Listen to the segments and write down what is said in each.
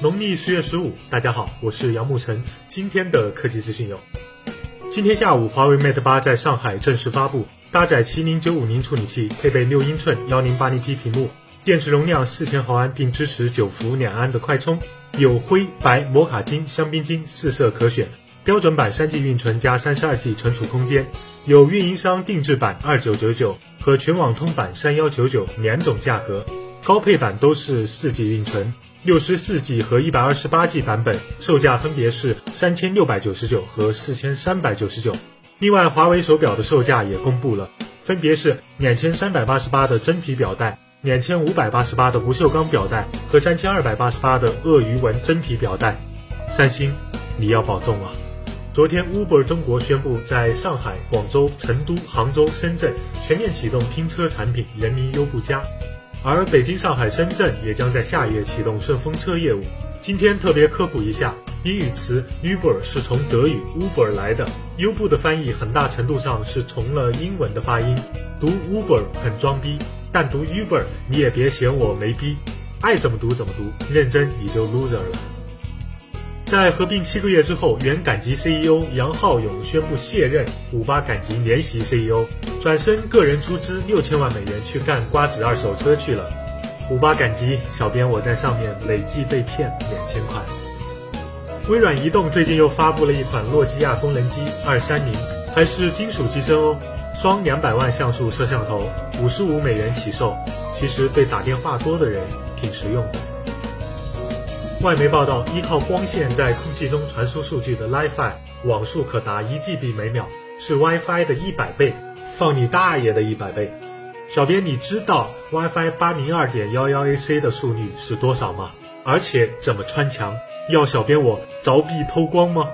农历十月十五，大家好，我是杨沐晨。今天的科技资讯有：今天下午，华为 Mate 八在上海正式发布，搭载麒麟九五零处理器，配备六英寸幺零八零 P 屏幕，电池容量四千毫安，并支持九伏两安的快充，有灰、白、摩卡金、香槟金四色可选。标准版三 G 运存加三十二 G 存储空间，有运营商定制版二九九九和全网通版三幺九九两种价格，高配版都是四 G 运存。六十四 G 和一百二十八 G 版本售价分别是三千六百九十九和四千三百九十九。另外，华为手表的售价也公布了，分别是两千三百八十八的真皮表带、两千五百八十八的不锈钢表带和三千二百八十八的鳄鱼纹真皮表带。三星，你要保重啊！昨天，Uber 中国宣布在上海、广州、成都、杭州、深圳全面启动拼车产品“人民优步加”。而北京、上海、深圳也将在下月启动顺风车业务。今天特别科普一下，英语词 Uber 是从德语 Uber 来的，优步的翻译很大程度上是从了英文的发音。读 Uber 很装逼，但读 Uber 你也别嫌我没逼，爱怎么读怎么读，认真你就 loser 了。在合并七个月之后，原赶集 CEO 杨浩勇宣布卸任五八赶集联席 CEO，转身个人出资六千万美元去干瓜子二手车去了。五八赶集，小编我在上面累计被骗两千块。微软移动最近又发布了一款诺基亚功能机二三零，还是金属机身哦，双两百万像素摄像头，五十五美元起售。其实对打电话多的人挺实用的。外媒报道，依靠光线在空气中传输数据的 Li-Fi 网速可达一 Gb 每秒，是 WiFi 的一百倍，放你大爷的一百倍！小编，你知道 WiFi 八零二点幺幺 AC 的速率是多少吗？而且怎么穿墙？要小编我凿壁偷光吗？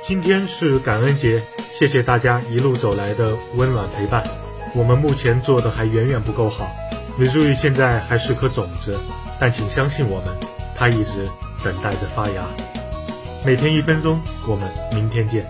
今天是感恩节，谢谢大家一路走来的温暖陪伴。我们目前做的还远远不够好，李注意现在还是颗种子。但请相信我们，它一直等待着发芽。每天一分钟，我们明天见。